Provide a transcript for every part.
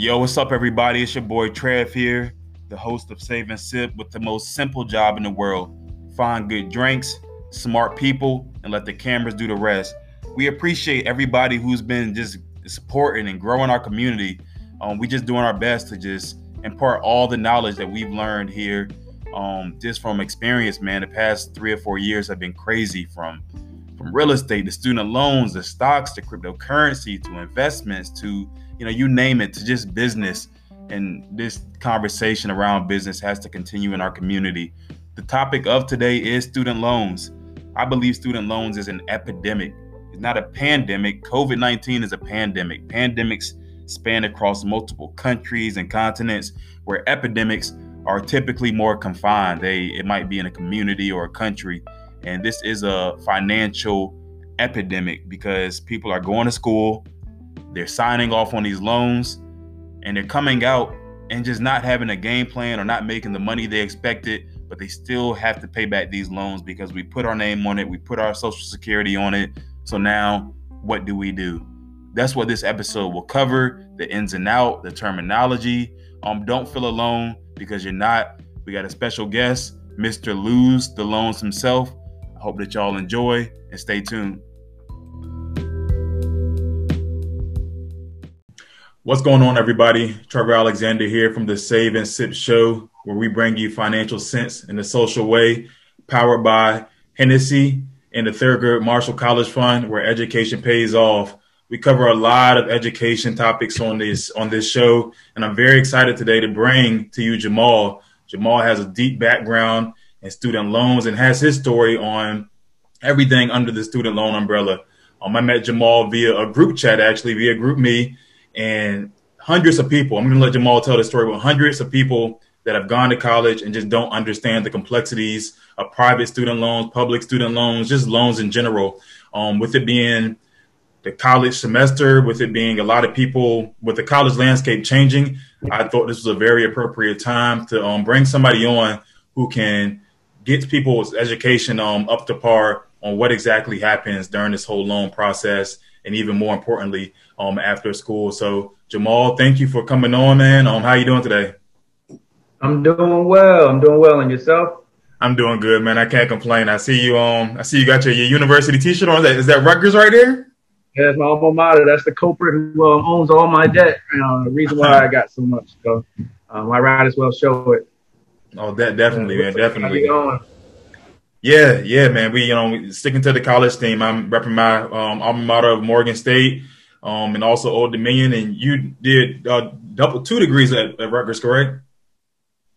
Yo, what's up, everybody? It's your boy Trev here, the host of Save and Sip with the most simple job in the world. Find good drinks, smart people, and let the cameras do the rest. We appreciate everybody who's been just supporting and growing our community. Um, we just doing our best to just impart all the knowledge that we've learned here, um, just from experience. Man, the past three or four years have been crazy from from real estate to student loans to stocks to cryptocurrency to investments to you know you name it to just business and this conversation around business has to continue in our community. The topic of today is student loans. I believe student loans is an epidemic. It's not a pandemic. Covid-19 is a pandemic. Pandemics span across multiple countries and continents where epidemics are typically more confined. They it might be in a community or a country. And this is a financial epidemic because people are going to school, they're signing off on these loans, and they're coming out and just not having a game plan or not making the money they expected, but they still have to pay back these loans because we put our name on it, we put our social security on it. So now, what do we do? That's what this episode will cover the ins and out, the terminology. Um, don't feel alone because you're not. We got a special guest, Mr. Lose the Loans himself. I hope that y'all enjoy and stay tuned. What's going on, everybody? Trevor Alexander here from the Save and Sip Show, where we bring you financial sense in a social way, powered by Hennessy and the Thurgood Marshall College Fund, where education pays off. We cover a lot of education topics on this on this show, and I'm very excited today to bring to you Jamal. Jamal has a deep background in student loans and has his story on everything under the student loan umbrella. Um, I met Jamal via a group chat, actually, via GroupMe, and hundreds of people. I'm going to let Jamal tell the story with hundreds of people that have gone to college and just don't understand the complexities of private student loans, public student loans, just loans in general. Um, with it being the college semester, with it being a lot of people, with the college landscape changing, I thought this was a very appropriate time to um, bring somebody on who can get people's education um, up to par on what exactly happens during this whole loan process, and even more importantly, um, after school. So, Jamal, thank you for coming on, man. Um, how you doing today? I'm doing well. I'm doing well, and yourself? I'm doing good, man. I can't complain. I see you. Um, I see you got your, your university T-shirt on. Is that, is that Rutgers right there? Yeah, that's my alma mater. That's the culprit who um, owns all my debt. Uh, the reason why I got so much. So, um, I might as well show it. Oh, that definitely, man, definitely. Yeah, yeah, man. We, you know, sticking to the college theme. I'm repping my um, alma mater of Morgan State, um, and also Old Dominion. And you did uh, double two degrees at, at Rutgers, correct?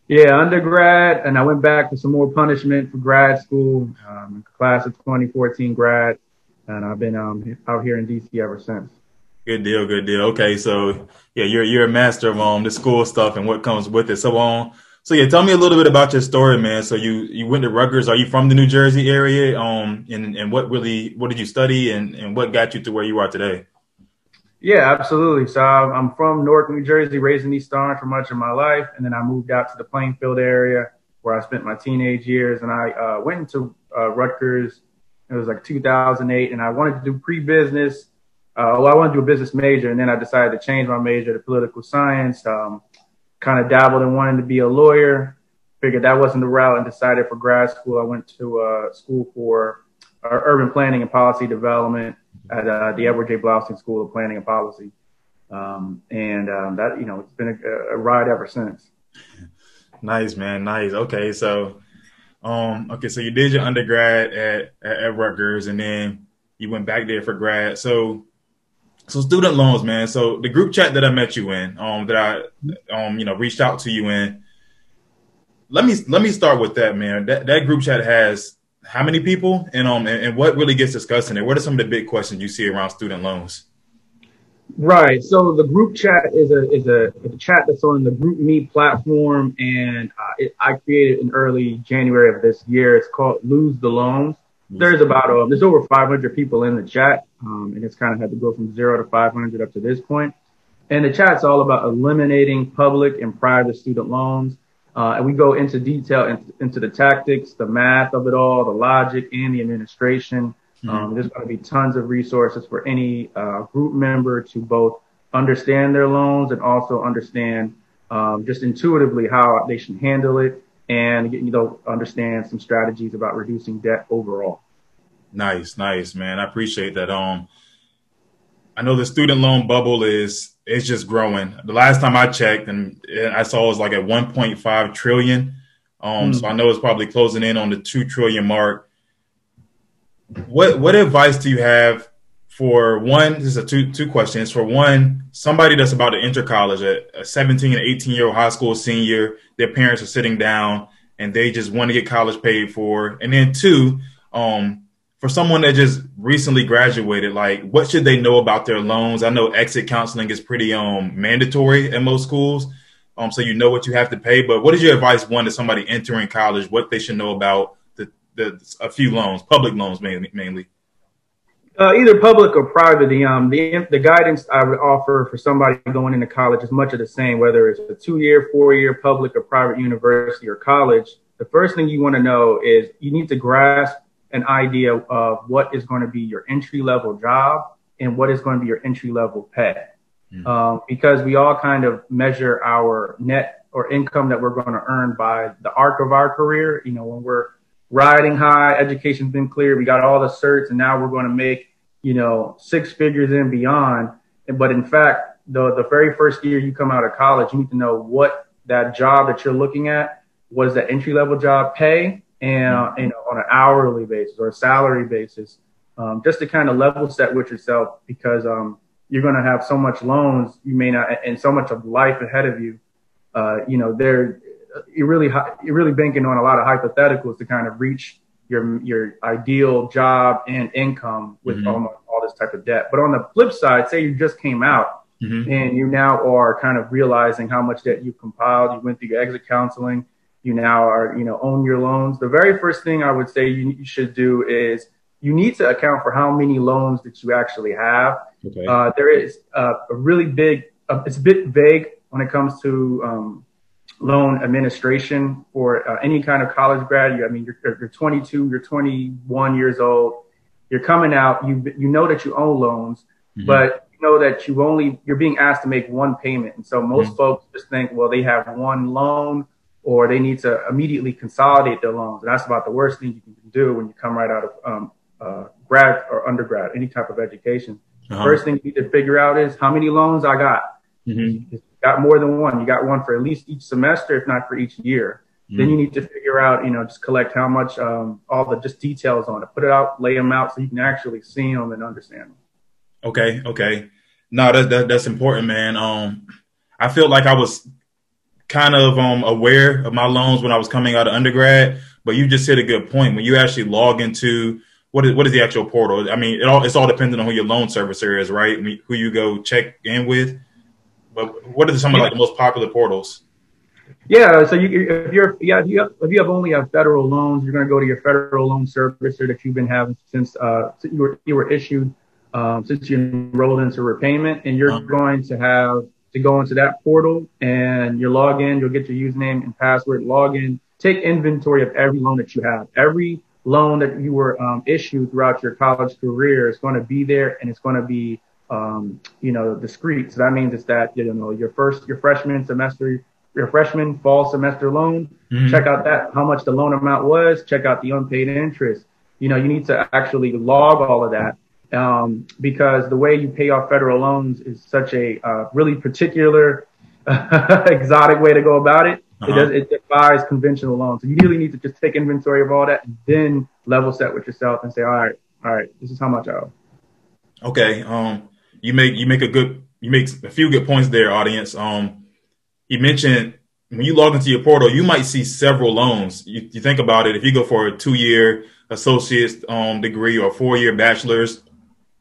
Yeah, undergrad, and I went back for some more punishment for grad school. Um, class of 2014 grad, and I've been um, out here in DC ever since. Good deal, good deal. Okay, so yeah, you're you're a master of um the school stuff and what comes with it. So um so yeah, tell me a little bit about your story, man. So you you went to Rutgers. Are you from the New Jersey area? Um, and and what really what did you study and and what got you to where you are today? Yeah, absolutely. So I'm from Newark, New Jersey, raised in East Orange for much of my life, and then I moved out to the Plainfield area where I spent my teenage years. And I uh, went to uh, Rutgers. It was like 2008, and I wanted to do pre-business. Uh, well, I wanted to do a business major, and then I decided to change my major to political science. Um, kind of dabbled in wanting to be a lawyer. Figured that wasn't the route and decided for grad school. I went to uh, school for uh, urban planning and policy development at uh, the Edward J. Bloustein School of Planning and Policy. Um, and um, that, you know, it's been a, a, ride ever since. Nice, man. Nice. Okay. So, um, okay. So you did your undergrad at, at, at Rutgers and then you went back there for grad. So so student loans, man. So the group chat that I met you in, um, that I, um, you know, reached out to you in. Let me let me start with that, man. That that group chat has how many people, and um, and, and what really gets discussed in there? What are some of the big questions you see around student loans? Right. So the group chat is a is a, a chat that's on the GroupMe platform, and uh, it, I created in early January of this year. It's called Lose the Loans. There's about um, there's over 500 people in the chat, um, and it's kind of had to go from zero to 500 up to this point. And the chat's all about eliminating public and private student loans. Uh, and we go into detail into, into, the tactics, the math of it all, the logic, and the administration. Mm-hmm. Um, there's going to be tons of resources for any uh, group member to both understand their loans and also understand um, just intuitively how they should handle it and you know understand some strategies about reducing debt overall. Nice, nice, man. I appreciate that. Um, I know the student loan bubble is it's just growing. The last time I checked, and I saw it was like at 1.5 trillion. Um, mm. so I know it's probably closing in on the two trillion mark. What what advice do you have for one? This is a two two questions. For one, somebody that's about to enter college, a, a 17 and 18 year old high school senior, their parents are sitting down and they just want to get college paid for. And then two, um, for someone that just recently graduated, like what should they know about their loans? I know exit counseling is pretty um mandatory at most schools. Um, so you know what you have to pay. But what is your advice one to somebody entering college? What they should know about the, the a few loans, public loans mainly mainly? Uh, either public or private. The um the the guidance I would offer for somebody going into college is much of the same, whether it's a two year, four year public or private university or college. The first thing you want to know is you need to grasp an idea of what is going to be your entry level job and what is going to be your entry level pay. Mm. Um, because we all kind of measure our net or income that we're going to earn by the arc of our career. You know, when we're riding high, education's been clear, we got all the certs, and now we're going to make, you know, six figures and beyond. But in fact, the, the very first year you come out of college, you need to know what that job that you're looking at, was the entry level job pay and uh, you know on an hourly basis or a salary basis, um, just to kind of level set with yourself because um, you're going to have so much loans you may not and so much of life ahead of you. Uh, you know, there you're really you're really banking on a lot of hypotheticals to kind of reach your your ideal job and income with mm-hmm. all, all this type of debt. But on the flip side, say you just came out mm-hmm. and you now are kind of realizing how much debt you've compiled. You went through your exit counseling you now are, you know, own your loans. The very first thing I would say you, you should do is you need to account for how many loans that you actually have. Okay. Uh, there is uh, a really big, uh, it's a bit vague when it comes to um, loan administration for uh, any kind of college grad. You, I mean, you're, you're 22, you're 21 years old, you're coming out, you you know that you own loans, mm-hmm. but you know that you only you're being asked to make one payment, and so most mm-hmm. folks just think, well, they have one loan or they need to immediately consolidate their loans. And that's about the worst thing you can do when you come right out of um, uh, grad or undergrad, any type of education. Uh-huh. First thing you need to figure out is how many loans I got. Mm-hmm. Got more than one. You got one for at least each semester, if not for each year. Mm-hmm. Then you need to figure out, you know, just collect how much, um, all the just details on it. Put it out, lay them out so you can actually see them and understand them. Okay, okay. No, that, that that's important, man. Um, I feel like I was kind of um, aware of my loans when I was coming out of undergrad, but you just hit a good point. When you actually log into what is what is the actual portal? I mean, it all it's all dependent on who your loan servicer is, right? I mean, who you go check in with. But what are some of like the most popular portals? Yeah, so you, if you're yeah if you have, if you have only a federal loans, you're going to go to your federal loan servicer that you've been having since uh since you were you were issued um, since you enrolled into repayment, and you're uh-huh. going to have to go into that portal and you log in, you'll get your username and password, log in, take inventory of every loan that you have. Every loan that you were um, issued throughout your college career is going to be there and it's going to be, um, you know, discrete. So that means it's that, you know, your first, your freshman semester, your freshman fall semester loan, mm-hmm. check out that, how much the loan amount was, check out the unpaid interest. You know, you need to actually log all of that um, because the way you pay off federal loans is such a uh, really particular, exotic way to go about it. Uh-huh. It does it defies conventional loans. So you really need to just take inventory of all that and then level set with yourself and say, all right, all right, this is how much I owe. Okay. Um, you make you make a good you make a few good points there, audience. Um, you mentioned when you log into your portal, you might see several loans. You, you think about it. If you go for a two year associate's um, degree or four year bachelor's,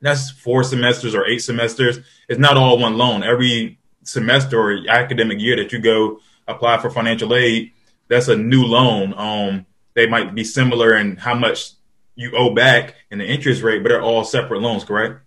that's four semesters or eight semesters. It's not all one loan. Every semester or academic year that you go apply for financial aid, that's a new loan. Um, they might be similar in how much you owe back and the interest rate, but they're all separate loans, correct?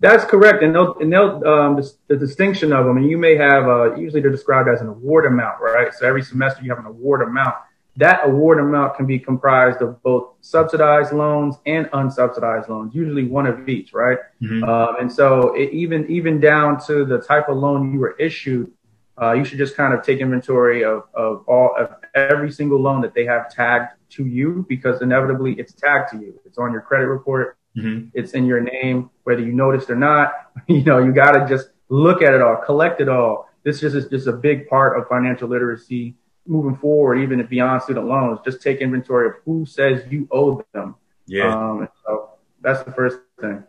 That's correct, and they'll, and they'll um, the, the, distinction of them, and you may have uh, usually they're described as an award amount, right? So every semester you have an award amount. that award amount can be comprised of both subsidized loans and unsubsidized loans, usually one of each, right? Mm-hmm. Um, and so it, even even down to the type of loan you were issued, uh, you should just kind of take inventory of, of all of every single loan that they have tagged to you because inevitably it's tagged to you. It's on your credit report. Mm-hmm. It's in your name, whether you noticed or not. You know, you got to just look at it all, collect it all. This just is just a big part of financial literacy moving forward, even beyond student loans. Just take inventory of who says you owe them. Yeah. Um, so that's the first thing.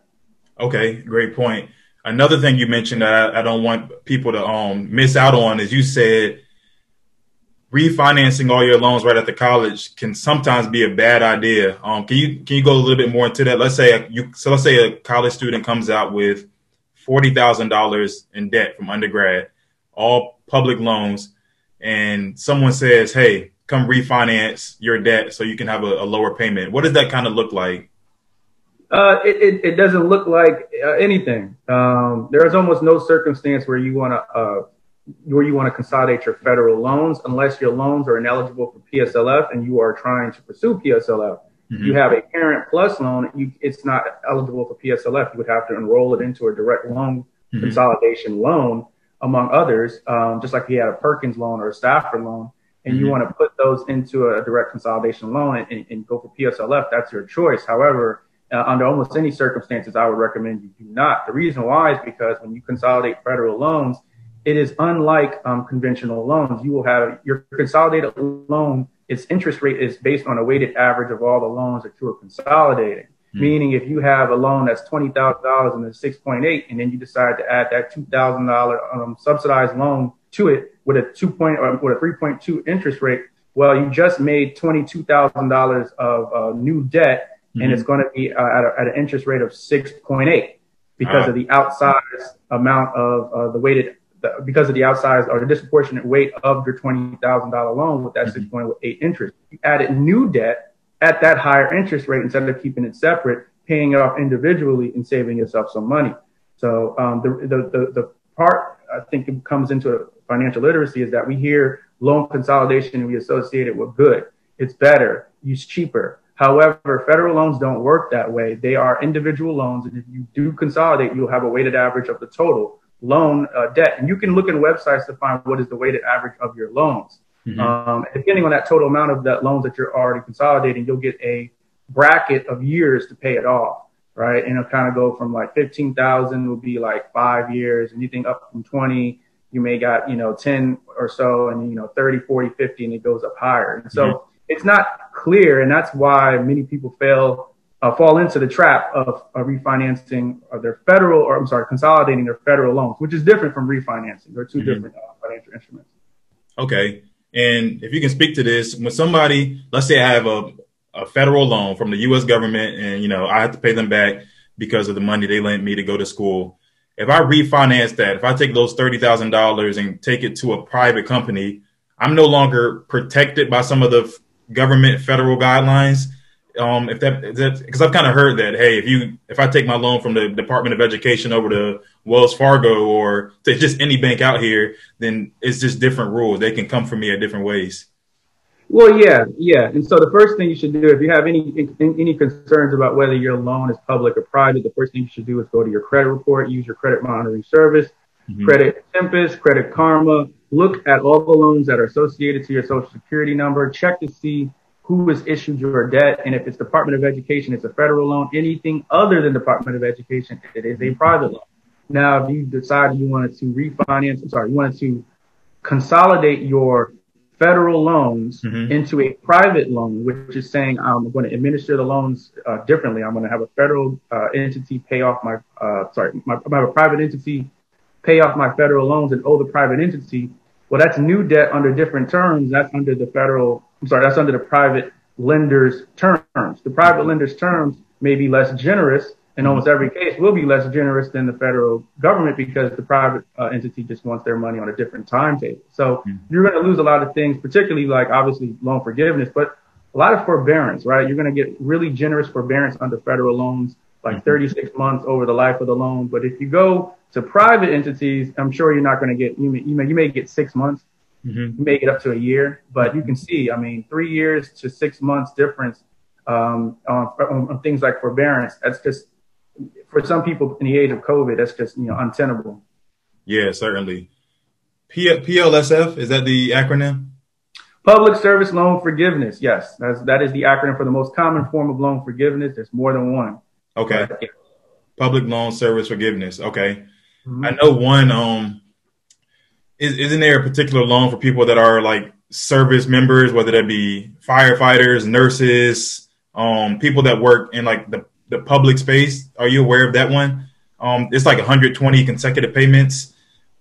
Okay, great point. Another thing you mentioned that I, I don't want people to um, miss out on is you said refinancing all your loans right after college can sometimes be a bad idea. Um, can you can you go a little bit more into that? Let's say you so let's say a college student comes out with forty thousand dollars in debt from undergrad, all public loans, and someone says, "Hey, come refinance your debt so you can have a, a lower payment." What does that kind of look like? Uh, it, it, it, doesn't look like uh, anything. Um, there is almost no circumstance where you want to uh, where you want to consolidate your federal loans unless your loans are ineligible for PSLF and you are trying to pursue PSLF. Mm-hmm. You have a parent plus loan, you, it's not eligible for PSLF. You would have to enroll it into a direct loan mm-hmm. consolidation loan, among others, um, just like you had a Perkins loan or a Stafford loan. And mm-hmm. you want to put those into a direct consolidation loan and, and go for PSLF, that's your choice. However, uh, under almost any circumstances, I would recommend you do not. The reason why is because when you consolidate federal loans, it is unlike um, conventional loans. You will have your consolidated loan, its interest rate is based on a weighted average of all the loans that you are consolidating. Mm-hmm. Meaning, if you have a loan that's twenty thousand dollars and it's six point eight, and then you decide to add that two thousand um, subsidized loan to it with a two point or with a three point two interest rate, well, you just made twenty two thousand dollars of uh, new debt, mm-hmm. and it's going to be uh, at, a, at, an interest rate of six point eight because of the outsized amount of uh, the weighted because of the outsized or the disproportionate weight of your twenty thousand dollar loan with that mm-hmm. six point eight interest. You added new debt at that higher interest rate instead of keeping it separate, paying it off individually and saving yourself some money. So um, the, the, the the part I think it comes into financial literacy is that we hear loan consolidation and we associate it with good. It's better. It's cheaper. However, federal loans don't work that way. They are individual loans, and if you do consolidate, you'll have a weighted average of the total loan uh, debt. And you can look in websites to find what is the weighted average of your loans. Mm-hmm. Um, depending on that total amount of that loans that you're already consolidating, you'll get a bracket of years to pay it off, right? And it'll kind of go from like 15,000 will be like five years. Anything up from 20, you may got, you know, 10 or so and, you know, 30, 40, 50, and it goes up higher. And so mm-hmm. it's not clear. And that's why many people fail uh, fall into the trap of, of refinancing their federal, or I'm sorry, consolidating their federal loans, which is different from refinancing. They're 2 mm-hmm. different uh, financial instruments. Okay. And if you can speak to this, when somebody, let's say I have a, a federal loan from the U.S. government and, you know, I have to pay them back because of the money they lent me to go to school. If I refinance that, if I take those $30,000 and take it to a private company, I'm no longer protected by some of the government federal guidelines um, if that because I've kind of heard that hey, if you if I take my loan from the Department of Education over to Wells Fargo or to just any bank out here, then it's just different rules. They can come for me at different ways. Well, yeah, yeah. And so the first thing you should do, if you have any any concerns about whether your loan is public or private, the first thing you should do is go to your credit report, use your credit monitoring service, mm-hmm. Credit Tempest, Credit Karma. Look at all the loans that are associated to your social security number. Check to see who has issued your debt, and if it's Department of Education, it's a federal loan. Anything other than Department of Education, it is a private loan. Now, if you decide you wanted to refinance, I'm sorry, you wanted to consolidate your federal loans mm-hmm. into a private loan, which is saying I'm going to administer the loans uh, differently. I'm going to have a federal uh, entity pay off my, uh, sorry, my, I have a private entity pay off my federal loans and owe the private entity. Well, that's new debt under different terms. That's under the federal I'm sorry, that's under the private lender's terms. The private lender's terms may be less generous in almost every case will be less generous than the federal government because the private uh, entity just wants their money on a different timetable. So mm-hmm. you're going to lose a lot of things, particularly like obviously loan forgiveness, but a lot of forbearance, right? You're going to get really generous forbearance under federal loans, like mm-hmm. 36 months over the life of the loan. But if you go to private entities, I'm sure you're not going to get, you may, you may, you may get six months mm-hmm. make it up to a year. But you can see, I mean, three years to six months difference um, on, on, things like forbearance. That's just for some people in the age of COVID. That's just you know untenable. Yeah, certainly. P- PLSF is that the acronym? Public Service Loan Forgiveness. Yes, that's, that is the acronym for the most common form of loan forgiveness. There's more than one. Okay. Yeah. Public Loan Service Forgiveness. Okay. Mm-hmm. I know one. Um, is, isn't there a particular loan for people that are like service members, whether that be firefighters, nurses, um, people that work in like the, the public space? Are you aware of that one? Um, it's like 120 consecutive payments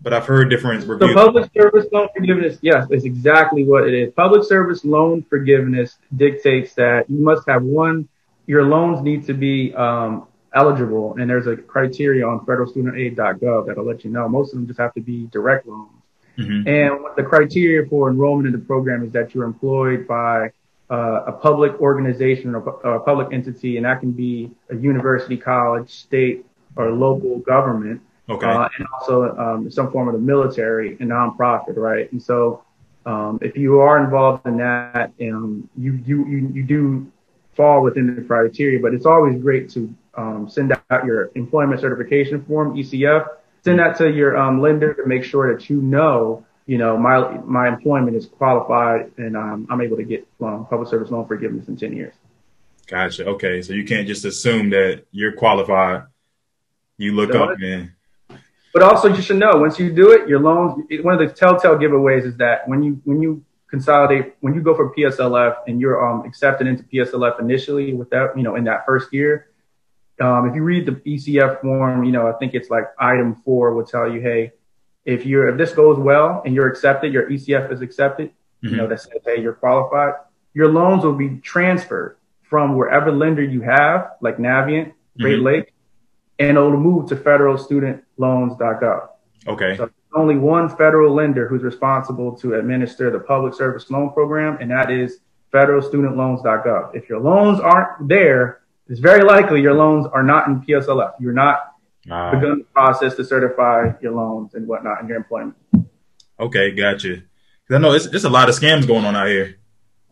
but I've heard different reviews. The public service loan forgiveness, yes, it's exactly what it is. Public service loan forgiveness dictates that you must have one, your loans need to be um, eligible, and there's a criteria on federalstudentaid.gov that'll let you know. Most of them just have to be direct loans. Mm-hmm. And the criteria for enrollment in the program is that you're employed by uh, a public organization or a public entity, and that can be a university, college, state, or local government Okay. Uh, and also um, some form of the military and nonprofit, right? And so, um, if you are involved in that, um, you, you you you do fall within the criteria. But it's always great to um, send out your employment certification form (ECF). Send that to your um, lender to make sure that you know, you know, my my employment is qualified and um, I'm able to get public service loan forgiveness in ten years. Gotcha. Okay, so you can't just assume that you're qualified. You look so up and but also, you should know once you do it, your loans. One of the telltale giveaways is that when you when you consolidate, when you go for PSLF and you're um, accepted into PSLF initially, without you know in that first year, um, if you read the ECF form, you know I think it's like item four will tell you, hey, if you're if this goes well and you're accepted, your ECF is accepted. Mm-hmm. You know that says, hey, you're qualified. Your loans will be transferred from wherever lender you have, like Navient, Great mm-hmm. Lake, and it'll move to federalstudentloans.gov. Okay. So only one federal lender who's responsible to administer the public service loan program, and that is federalstudentloans.gov. If your loans aren't there, it's very likely your loans are not in PSLF. You're not uh, begun the process to certify your loans and whatnot in your employment. Okay, gotcha. I know it's, it's a lot of scams going on out here.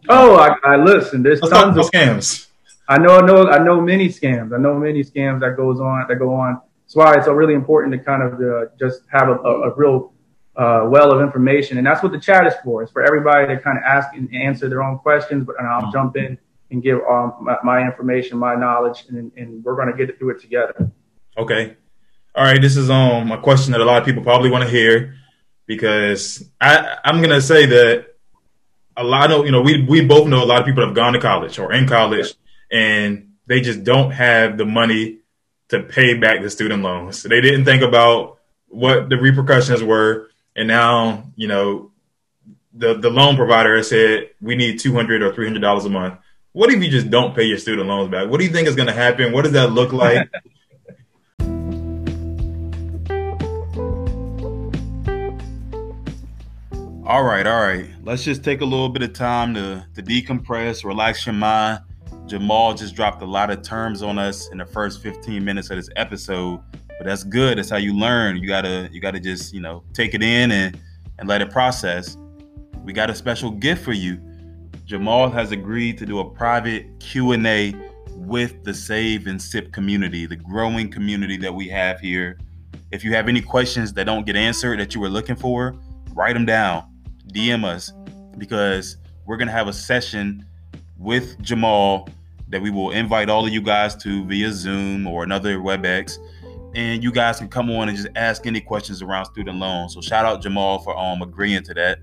Oh, I, I listen. There's Let's tons of scams. I know, I know, I know many scams. I know many scams that goes on that go on. That's why it's really important to kind of uh, just have a, a, a real uh, well of information, and that's what the chat is for. It's for everybody to kind of ask and answer their own questions. But and I'll mm-hmm. jump in and give um, my, my, information, my knowledge, and, and we're going to get through it together. Okay. All right. This is um a question that a lot of people probably want to hear because I I'm gonna say that a lot of you know we we both know a lot of people have gone to college or in college and they just don't have the money to pay back the student loans. They didn't think about what the repercussions were, and now you know the the loan provider has said we need two hundred or three hundred dollars a month. What if you just don't pay your student loans back? What do you think is going to happen? What does that look like? all right, all right. Let's just take a little bit of time to to decompress, relax your mind Jamal just dropped a lot of terms on us in the first 15 minutes of this episode, but that's good. That's how you learn. You gotta you gotta just you know take it in and and let it process. We got a special gift for you. Jamal has agreed to do a private Q&A with the Save and Sip community, the growing community that we have here. If you have any questions that don't get answered that you were looking for, write them down, DM us because we're going to have a session with Jamal that we will invite all of you guys to via Zoom or another WebEx. And you guys can come on and just ask any questions around student loans. So shout out Jamal for um agreeing to that.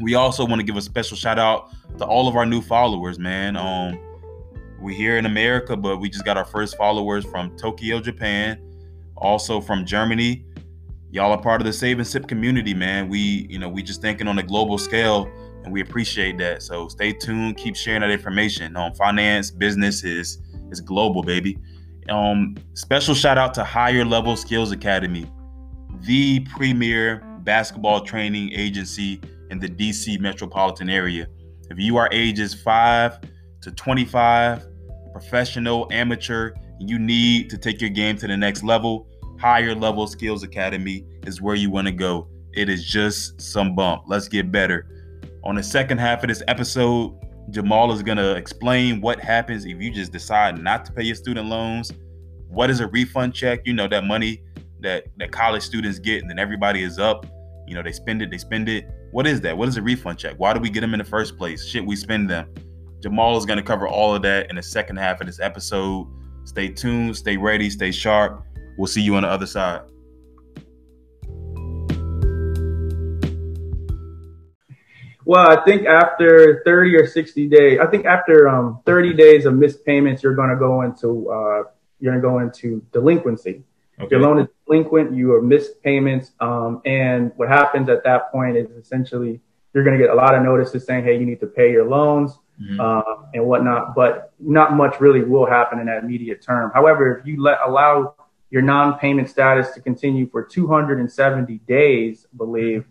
We also want to give a special shout out to all of our new followers, man. Um, we're here in America, but we just got our first followers from Tokyo, Japan, also from Germany. Y'all are part of the Save and Sip community, man. We, you know, we just thinking on a global scale and we appreciate that. So stay tuned, keep sharing that information. Um, finance, business is is global, baby. Um, special shout out to Higher Level Skills Academy, the premier basketball training agency in the DC metropolitan area. If you are ages 5 to 25, professional, amateur, you need to take your game to the next level, Higher Level Skills Academy is where you want to go. It is just some bump. Let's get better. On the second half of this episode, Jamal is going to explain what happens if you just decide not to pay your student loans. What is a refund check? You know, that money that, that college students get, and then everybody is up. You know, they spend it, they spend it. What is that? What is a refund check? Why do we get them in the first place? Shit, we spend them. Jamal is going to cover all of that in the second half of this episode. Stay tuned, stay ready, stay sharp. We'll see you on the other side. Well, I think after 30 or 60 days, I think after um, 30 days of missed payments, you're going to go into uh, you're going to go into delinquency. Okay. Your loan is delinquent, you are missed payments, um, and what happens at that point is essentially you're going to get a lot of notices saying, "Hey, you need to pay your loans." Mm-hmm. Uh, and whatnot, but not much really will happen in that immediate term. However, if you let allow your non-payment status to continue for 270 days, I believe,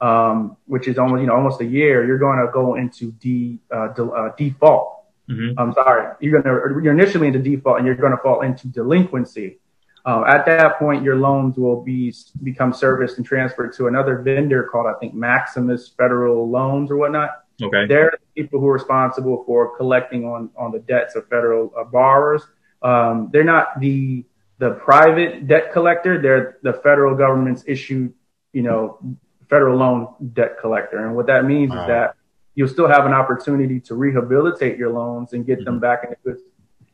um, which is almost you know almost a year, you're going to go into de, uh, de, uh, default. Mm-hmm. I'm sorry, you're going to you're initially into default and you're going to fall into delinquency. Uh, at that point, your loans will be become serviced and transferred to another vendor called I think Maximus Federal Loans or whatnot. Okay, they're the people who are responsible for collecting on on the debts of federal uh, borrowers. Um, they're not the the private debt collector. They're the federal government's issued, you know, federal loan debt collector. And what that means is that you'll still have an opportunity to rehabilitate your loans and get mm-hmm. them back in good,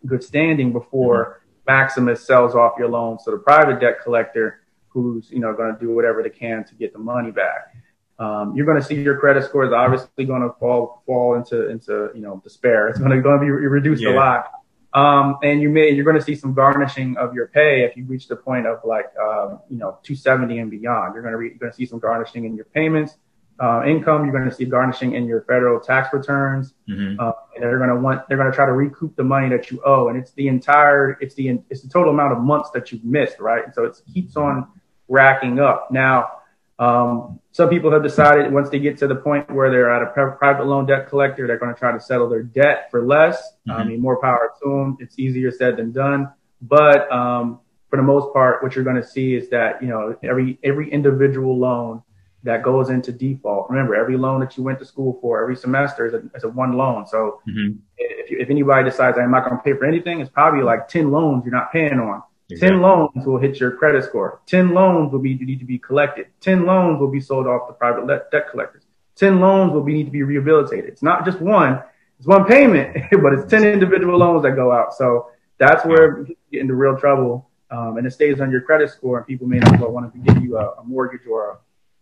good standing before mm-hmm. Maximus sells off your loans to the private debt collector who's, you know, going to do whatever they can to get the money back. Um, you're going to see your credit score is obviously going to fall fall into into you know despair. It's going to going to be reduced yeah. a lot. Um, and you may, you're going to see some garnishing of your pay if you reach the point of like, um, you know, 270 and beyond. You're going to, re- you're going to see some garnishing in your payments, uh, income. You're going to see garnishing in your federal tax returns. Mm-hmm. Uh, and they're going to want, they're going to try to recoup the money that you owe. And it's the entire, it's the, it's the total amount of months that you've missed, right? And so it keeps on racking up. Now, um, some people have decided once they get to the point where they're at a private loan debt collector, they're going to try to settle their debt for less. Mm-hmm. I mean, more power to them. It's easier said than done. But um, for the most part, what you're going to see is that you know every every individual loan that goes into default. Remember, every loan that you went to school for every semester is a, is a one loan. So mm-hmm. if, you, if anybody decides I'm not going to pay for anything, it's probably like ten loans you're not paying on. Exactly. 10 loans will hit your credit score. 10 loans will be need to be collected. 10 loans will be sold off to private debt collectors. 10 loans will be need to be rehabilitated. It's not just one, it's one payment, but it's 10 individual loans that go out. So that's where you get into real trouble. Um, and it stays on your credit score and people may not well want to give you a, a mortgage or a,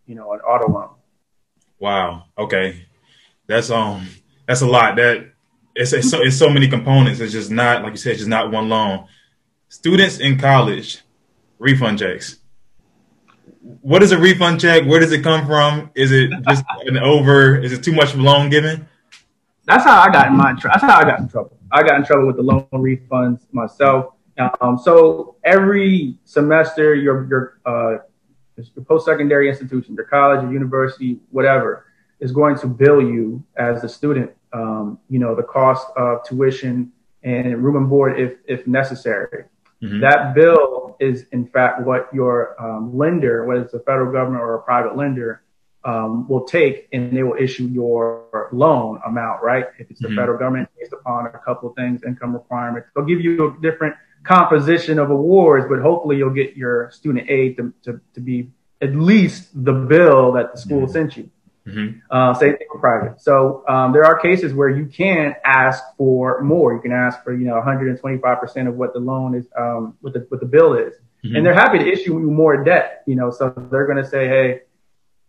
you know, an auto loan. Wow. Okay. That's, um, that's a lot that it's, it's so, it's so many components. It's just not, like you said, it's just not one loan students in college refund checks. What is a refund check? Where does it come from? Is it just an over? Is it too much loan giving? That's how I got in my. That's how I got in trouble. I got in trouble with the loan refunds myself. Um, so every semester, your your uh, your post secondary institution, your college, your university, whatever, is going to bill you as a student. Um, you know the cost of tuition and room and board if if necessary. Mm-hmm. That bill is, in fact, what your um, lender, whether it's a federal government or a private lender, um, will take and they will issue your loan amount, right? If it's the mm-hmm. federal government, based upon a couple of things, income requirements, they'll give you a different composition of awards, but hopefully you'll get your student aid to, to, to be at least the bill that the school mm-hmm. sent you. Mm-hmm. Uh, same thing for private. So um, there are cases where you can ask for more. You can ask for you know 125 percent of what the loan is, um, what the what the bill is, mm-hmm. and they're happy to issue you more debt. You know, so they're going to say, hey,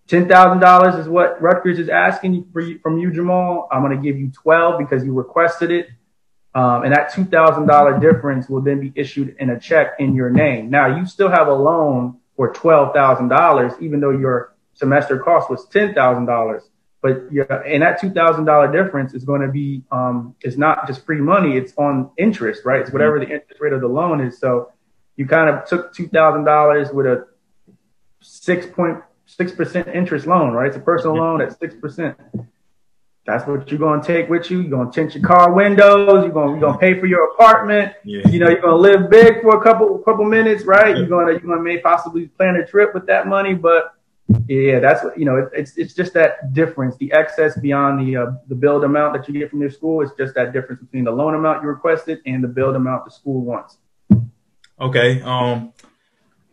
ten thousand dollars is what Rutgers is asking for you, from you, Jamal. I'm going to give you 12 because you requested it. Um, and that $2,000 difference will then be issued in a check in your name. Now you still have a loan for $12,000, even though your semester cost was ten thousand dollars. But yeah, and that two thousand dollar difference is going to be um, it's not just free money; it's on interest, right? It's whatever the interest rate of the loan is. So you kind of took two thousand dollars with a six point six percent interest loan, right? It's a personal loan at six percent. That's what you're gonna take with you. You're gonna tint your car windows. You're gonna you're gonna pay for your apartment. Yeah. You know you're gonna live big for a couple couple minutes, right? You're gonna you're gonna may possibly plan a trip with that money, but Yeah, that's what you know, it's it's just that difference. The excess beyond the uh, the billed amount that you get from your school It's just that difference between the loan amount you requested and the billed amount the school wants. Okay. Um,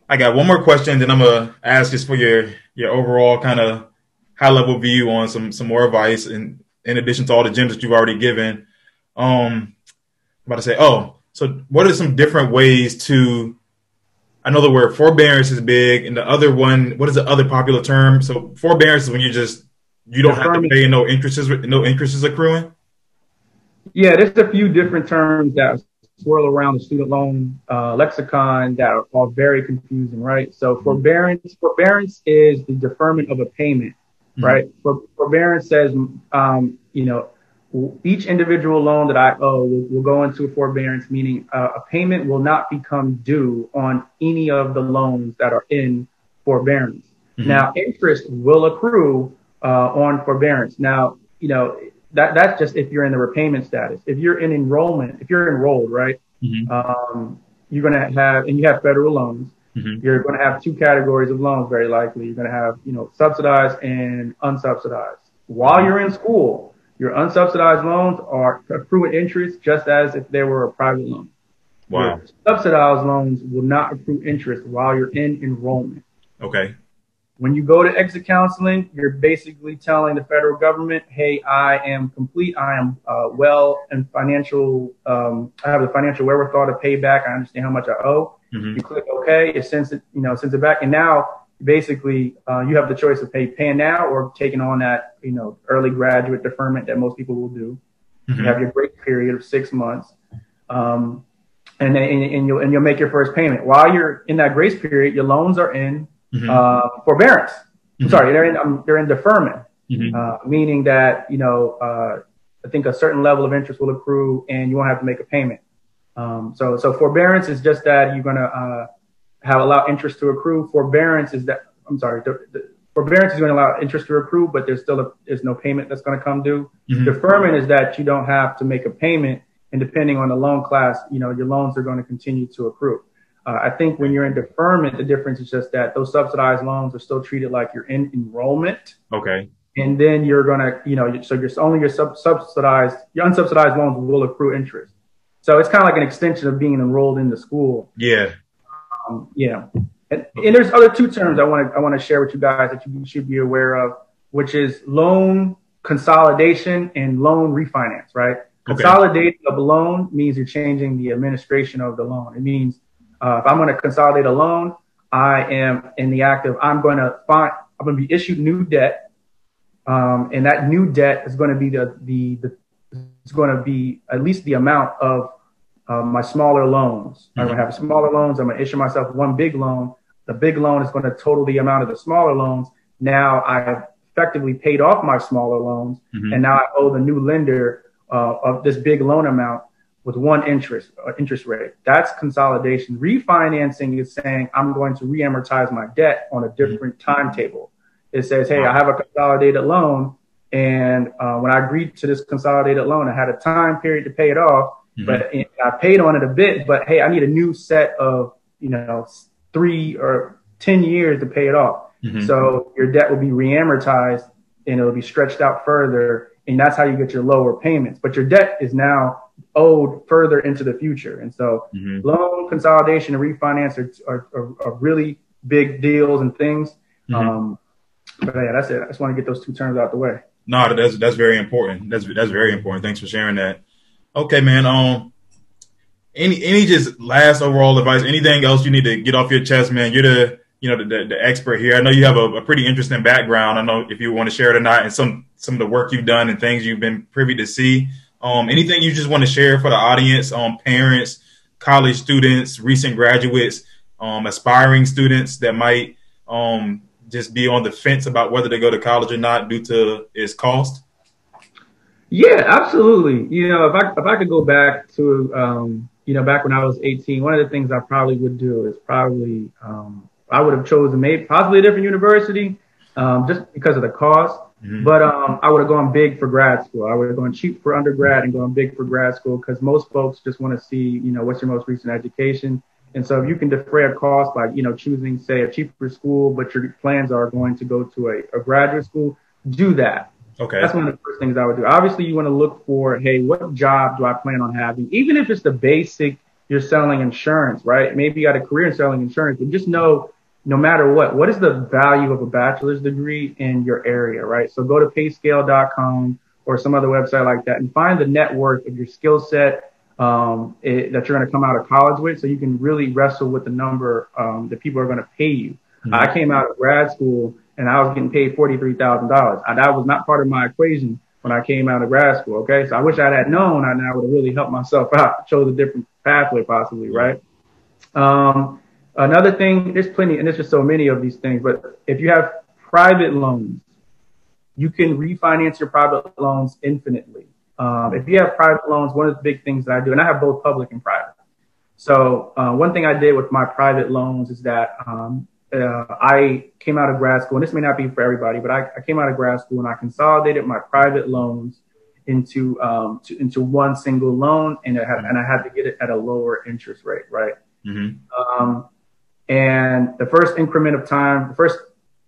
I got one more question, then I'm gonna ask just for your your overall kind of high level view on some some more advice, in in addition to all the gems that you've already given. Um, I'm about to say, oh, so what are some different ways to I know the word forbearance is big, and the other one, what is the other popular term? So forbearance is when you just you don't have to pay no interest is no interest is accruing. Yeah, there's a few different terms that swirl around the student loan uh, lexicon that are all very confusing, right? So mm-hmm. forbearance forbearance is the deferment of a payment, mm-hmm. right? For, forbearance says, um, you know, each individual loan that I owe will, will go into forbearance, meaning uh, a payment will not become due on any of the loans that are in forbearance. Mm-hmm. Now, interest will accrue uh, on forbearance. Now, you know, that that's just if you're in the repayment status. If you're in enrollment, if you're enrolled, right, mm-hmm. um, you're going to have, and you have federal loans, mm-hmm. you're going to have two categories of loans very likely. You're going to have, you know, subsidized and unsubsidized. While you're in school, your unsubsidized loans are accruing interest just as if they were a private loan. Wow. Your subsidized loans will not accrue interest while you're in enrollment. Okay. When you go to exit counseling, you're basically telling the federal government, "Hey, I am complete. I am uh, well and financial. Um, I have the financial wherewithal to pay back. I understand how much I owe." Mm-hmm. You click OK. It sends it, you know, sends it back, and now basically uh, you have the choice of pay, paying now or taking on that you know early graduate deferment that most people will do. Mm-hmm. You have your grace period of six months, um, and then and, and, you'll and you'll make your first payment. While you're in that grace period, your loans are in mm-hmm. uh, forbearance. Mm-hmm. Sorry, they're in um, they're in deferment, mm-hmm. uh, meaning that you know uh, I think a certain level of interest will accrue and you won't have to make a payment. Um, so so forbearance is just that you're gonna uh, have allowed interest to accrue. Forbearance is that I'm sorry, the, the forbearance is going to allow interest to accrue, but there's still a, there's no payment that's going to come due. Mm-hmm. Deferment is that you don't have to make a payment, and depending on the loan class, you know your loans are going to continue to accrue. Uh, I think when you're in deferment, the difference is just that those subsidized loans are still treated like you're in enrollment. Okay. And then you're gonna, you know, so you're only your sub- subsidized, your unsubsidized loans will accrue interest. So it's kind of like an extension of being enrolled in the school. Yeah. Um, yeah. And, and, there's other two terms I want to I want to share with you guys that you should be aware of, which is loan consolidation and loan refinance. Right? Okay. Consolidating of a loan means you're changing the administration of the loan. It means uh, if I'm going to consolidate a loan, I am in the act of I'm going to find I'm going to be issued new debt, um, and that new debt is going to be the the, the it's going to be at least the amount of uh, my smaller loans. Mm-hmm. I'm going to have smaller loans. I'm going to issue myself one big loan. The big loan is going to total the amount of the smaller loans. Now I've effectively paid off my smaller loans, mm-hmm. and now I owe the new lender uh, of this big loan amount with one interest uh, interest rate. That's consolidation. Refinancing is saying I'm going to re-amortize my debt on a different mm-hmm. timetable. It says, hey, I have a consolidated loan, and uh, when I agreed to this consolidated loan, I had a time period to pay it off Mm-hmm. But I paid on it a bit, but hey, I need a new set of, you know, three or 10 years to pay it off. Mm-hmm. So your debt will be reamortized and it'll be stretched out further. And that's how you get your lower payments. But your debt is now owed further into the future. And so mm-hmm. loan consolidation and refinance are, are, are, really big deals and things. Mm-hmm. Um, but yeah, that's it. I just want to get those two terms out the way. No, that's that's very important. That's that's very important. Thanks for sharing that. Okay, man. Um, any any just last overall advice? Anything else you need to get off your chest, man? You're the you know the, the, the expert here. I know you have a, a, pretty interesting background. I know if you want to share it or not, and some some of the work you've done and things you've been privy to see. Um, anything you just want to share for the audience, um, parents, college students, recent graduates, um, aspiring students that might um just be on the fence about whether to go to college or not due to its cost. Yeah, absolutely. You know, if I if I could go back to um, you know back when I was 18, one of the things I probably would do is probably um, I would have chosen maybe possibly a different university um, just because of the cost. Mm-hmm. But um, I would have gone big for grad school. I would have gone cheap for undergrad and gone big for grad school because most folks just want to see, you know, what's your most recent education. And so if you can defray a cost by, you know, choosing, say, a cheaper school, but your plans are going to go to a, a graduate school, do that. Okay. That's one of the first things I would do. Obviously, you want to look for, hey, what job do I plan on having? Even if it's the basic, you're selling insurance, right? Maybe you got a career in selling insurance, but just know no matter what, what is the value of a bachelor's degree in your area, right? So go to payscale.com or some other website like that and find the net worth of your skill set um, it, that you're going to come out of college with so you can really wrestle with the number um, that people are going to pay you. Mm-hmm. I came out of grad school and I was getting paid $43,000. And that was not part of my equation when I came out of grad school. Okay. So I wish I had known and I would have really helped myself out, chose a different pathway possibly. Right. Um, another thing, there's plenty, and there's just so many of these things, but if you have private loans, you can refinance your private loans infinitely. Um, if you have private loans, one of the big things that I do, and I have both public and private. So uh, one thing I did with my private loans is that um, uh, I came out of grad school, and this may not be for everybody, but I, I came out of grad school and I consolidated my private loans into um, to, into one single loan, and I had, and I had to get it at a lower interest rate, right? Mm-hmm. Um, and the first increment of time, the first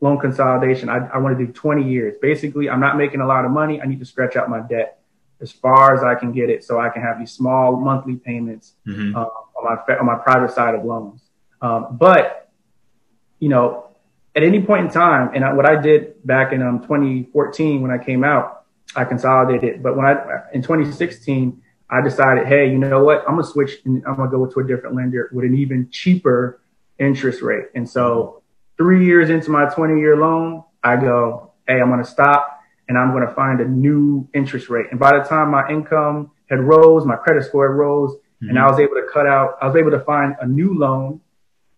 loan consolidation, I, I want to do 20 years. Basically, I'm not making a lot of money. I need to stretch out my debt as far as I can get it, so I can have these small monthly payments mm-hmm. uh, on my on my private side of loans. Um, but you know, at any point in time, and what I did back in um, 2014 when I came out, I consolidated. But when I in 2016, I decided, hey, you know what? I'm gonna switch and I'm gonna go to a different lender with an even cheaper interest rate. And so, three years into my 20 year loan, I go, hey, I'm gonna stop and I'm gonna find a new interest rate. And by the time my income had rose, my credit score rose, mm-hmm. and I was able to cut out, I was able to find a new loan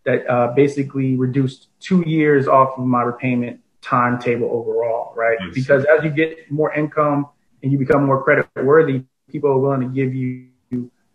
that uh, basically reduced two years off of my repayment timetable overall, right? Because as you get more income and you become more credit worthy, people are willing to give you,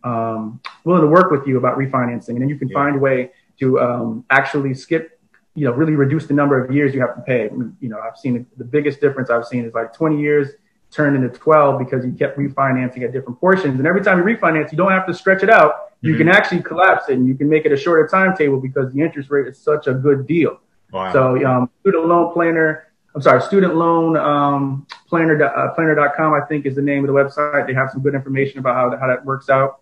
um, willing to work with you about refinancing, and then you can yeah. find a way to um, actually skip, you know, really reduce the number of years you have to pay. You know, I've seen the biggest difference I've seen is like 20 years turned into 12 because you kept refinancing at different portions, and every time you refinance, you don't have to stretch it out you can mm-hmm. actually collapse it and you can make it a shorter timetable because the interest rate is such a good deal. Wow. So um, student loan planner, I'm sorry, student loan um, planner, uh, planner.com, I think is the name of the website. They have some good information about how, how that works out.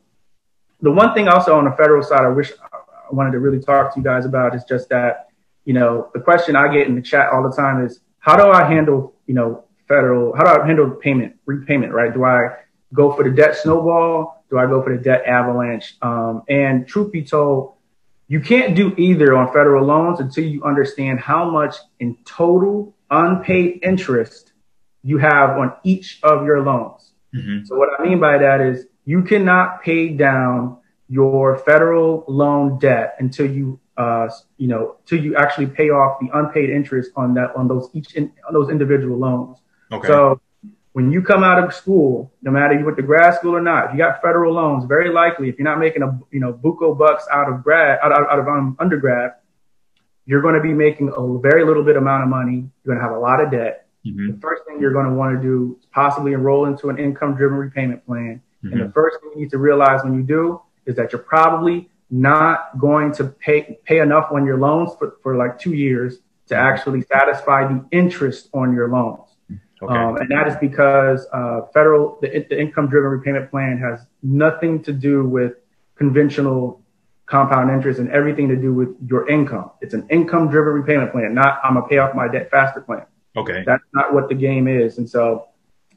The one thing also on the federal side, I wish I wanted to really talk to you guys about is just that, you know, the question I get in the chat all the time is how do I handle, you know, federal, how do I handle payment, repayment, right? Do I go for the debt snowball? Do I go for the debt avalanche? Um, and truth be told, you can't do either on federal loans until you understand how much in total unpaid interest you have on each of your loans. Mm-hmm. So what I mean by that is you cannot pay down your federal loan debt until you uh, you know, till you actually pay off the unpaid interest on that on those each in, on those individual loans. Okay. So when you come out of school, no matter you went to grad school or not, if you got federal loans, very likely if you're not making a you know buco bucks out of grad out, out, out of um, undergrad, you're going to be making a very little bit amount of money. You're going to have a lot of debt. Mm-hmm. The first thing you're going to want to do is possibly enroll into an income-driven repayment plan. Mm-hmm. And the first thing you need to realize when you do is that you're probably not going to pay pay enough on your loans for, for like two years to actually satisfy the interest on your loans. Okay. Um, and that is because uh, federal the, the income-driven repayment plan has nothing to do with conventional compound interest and everything to do with your income. It's an income-driven repayment plan, not I'm gonna pay off my debt faster plan. Okay. That's not what the game is. And so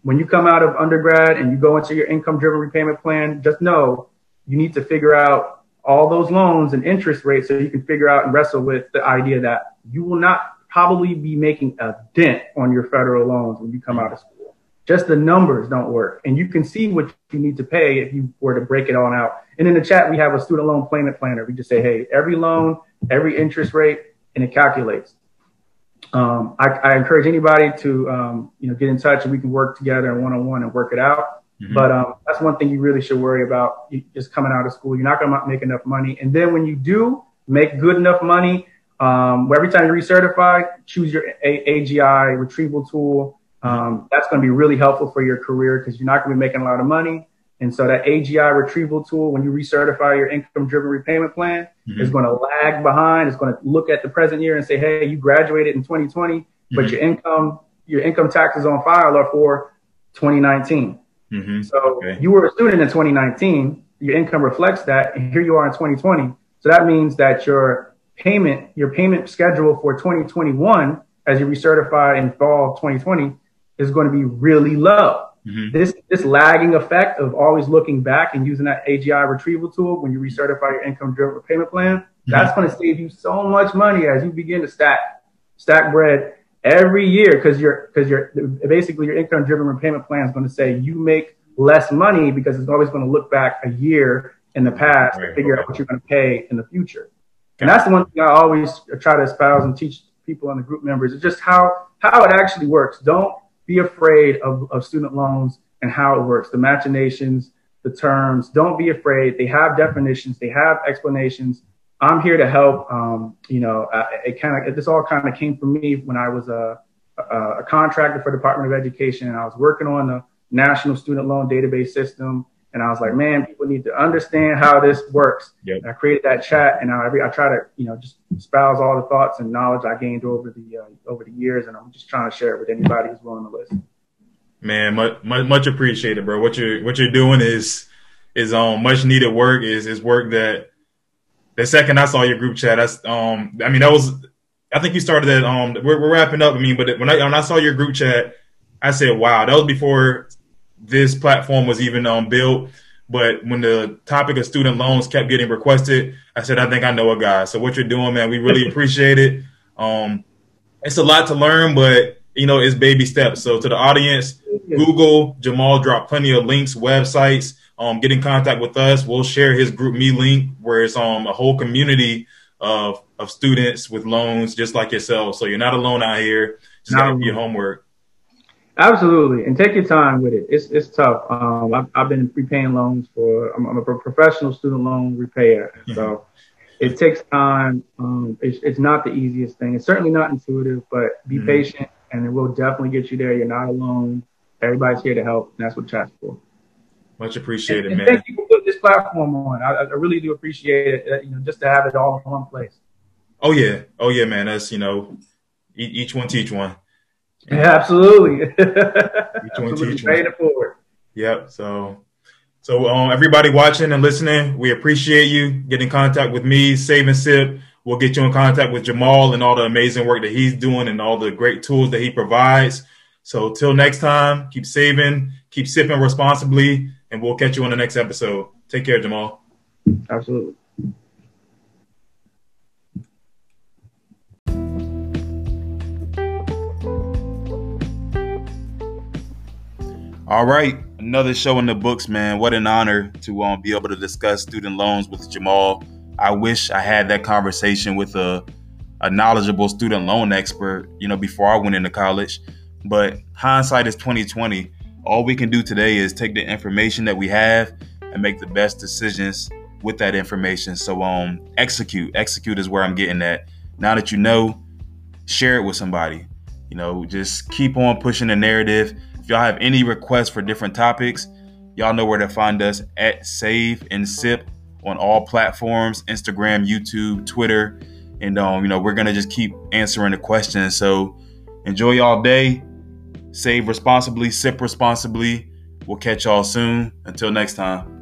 when you come out of undergrad and you go into your income-driven repayment plan, just know you need to figure out all those loans and interest rates so you can figure out and wrestle with the idea that you will not probably be making a dent on your federal loans when you come out of school. Just the numbers don't work. And you can see what you need to pay if you were to break it on out. And in the chat, we have a student loan payment planner. We just say, hey, every loan, every interest rate, and it calculates. Um, I, I, encourage anybody to, um, you know, get in touch and we can work together one on one and work it out. Mm-hmm. But um, that's one thing you really should worry about just coming out of school. You're not going to make enough money. And then when you do make good enough money, um, every time you recertify, choose your A- AGI retrieval tool. Um, that's going to be really helpful for your career because you're not going to be making a lot of money And so that AGI retrieval tool, when you recertify your income driven repayment plan, mm-hmm. is going to lag behind. It's going to look at the present year and say, hey, you graduated in 2020, mm-hmm. but your income, your income taxes on file are for 2019. Mm-hmm. So okay. you were a student in 2019, your income reflects that, and here you are in 2020. So that means that your payment, your payment schedule for 2021, as you recertify in fall 2020, is going to be really low. Mm-hmm. This this lagging effect of always looking back and using that AGI retrieval tool when you recertify your income driven repayment plan, mm-hmm. that's going to save you so much money as you begin to stack stack bread every year because you're because you're basically your income driven repayment plan is going to say you make less money because it's always going to look back a year in the past right, to figure okay. out what you're going to pay in the future. And that's the one thing I always try to espouse and teach people on the group members is just how how it actually works. Don't be afraid of, of student loans and how it works, the machinations, the terms. Don't be afraid. They have definitions, they have explanations. I'm here to help. Um, you know, uh, it kind of this all kind of came from me when I was a, a, a contractor for Department of Education, and I was working on the National Student Loan Database System. And I was like, man, people need to understand how this works. Yep. I created that chat, and I, I try to, you know, just espouse all the thoughts and knowledge I gained over the uh, over the years, and I'm just trying to share it with anybody who's willing to listen. Man, much, much appreciated, bro. What you're what you're doing is is um much needed work. Is is work that the second I saw your group chat, that's um I mean that was I think you started that um we're, we're wrapping up. I mean, but when I when I saw your group chat, I said, wow, that was before this platform was even um, built. But when the topic of student loans kept getting requested, I said, I think I know a guy. So what you're doing, man, we really appreciate it. Um, it's a lot to learn, but you know, it's baby steps. So to the audience, Google Jamal drop plenty of links, websites. Um, get in contact with us. We'll share his GroupMe link where it's um a whole community of of students with loans just like yourself. So you're not alone out here. Just gotta do your homework. Absolutely, and take your time with it. It's it's tough. Um, I've, I've been repaying loans for. I'm, I'm a professional student loan repayer, mm-hmm. so it takes time. Um, it's, it's not the easiest thing. It's certainly not intuitive, but be mm-hmm. patient, and it will definitely get you there. You're not alone. Everybody's here to help, and that's what chat's for. Much appreciated, and, and man. Thank you for putting this platform on. I, I really do appreciate it. Uh, you know, just to have it all in one place. Oh yeah, oh yeah, man. That's you know, each one teach one. Yeah, absolutely. each one absolutely. teach Paying it forward. Yep. So, so um, everybody watching and listening, we appreciate you. Get in contact with me, Save and Sip. We'll get you in contact with Jamal and all the amazing work that he's doing and all the great tools that he provides. So till next time, keep saving, keep sipping responsibly, and we'll catch you on the next episode. Take care, Jamal. Absolutely. All right, another show in the books, man. What an honor to um, be able to discuss student loans with Jamal. I wish I had that conversation with a, a knowledgeable student loan expert, you know, before I went into college. But hindsight is 2020. All we can do today is take the information that we have and make the best decisions with that information. So um execute. Execute is where I'm getting at. Now that you know, share it with somebody. You know, just keep on pushing the narrative if y'all have any requests for different topics, y'all know where to find us at Save and Sip on all platforms Instagram, YouTube, Twitter. And, um, you know, we're to just keep answering the questions. So enjoy y'all day. Save responsibly, sip responsibly. We'll catch y'all soon. Until next time.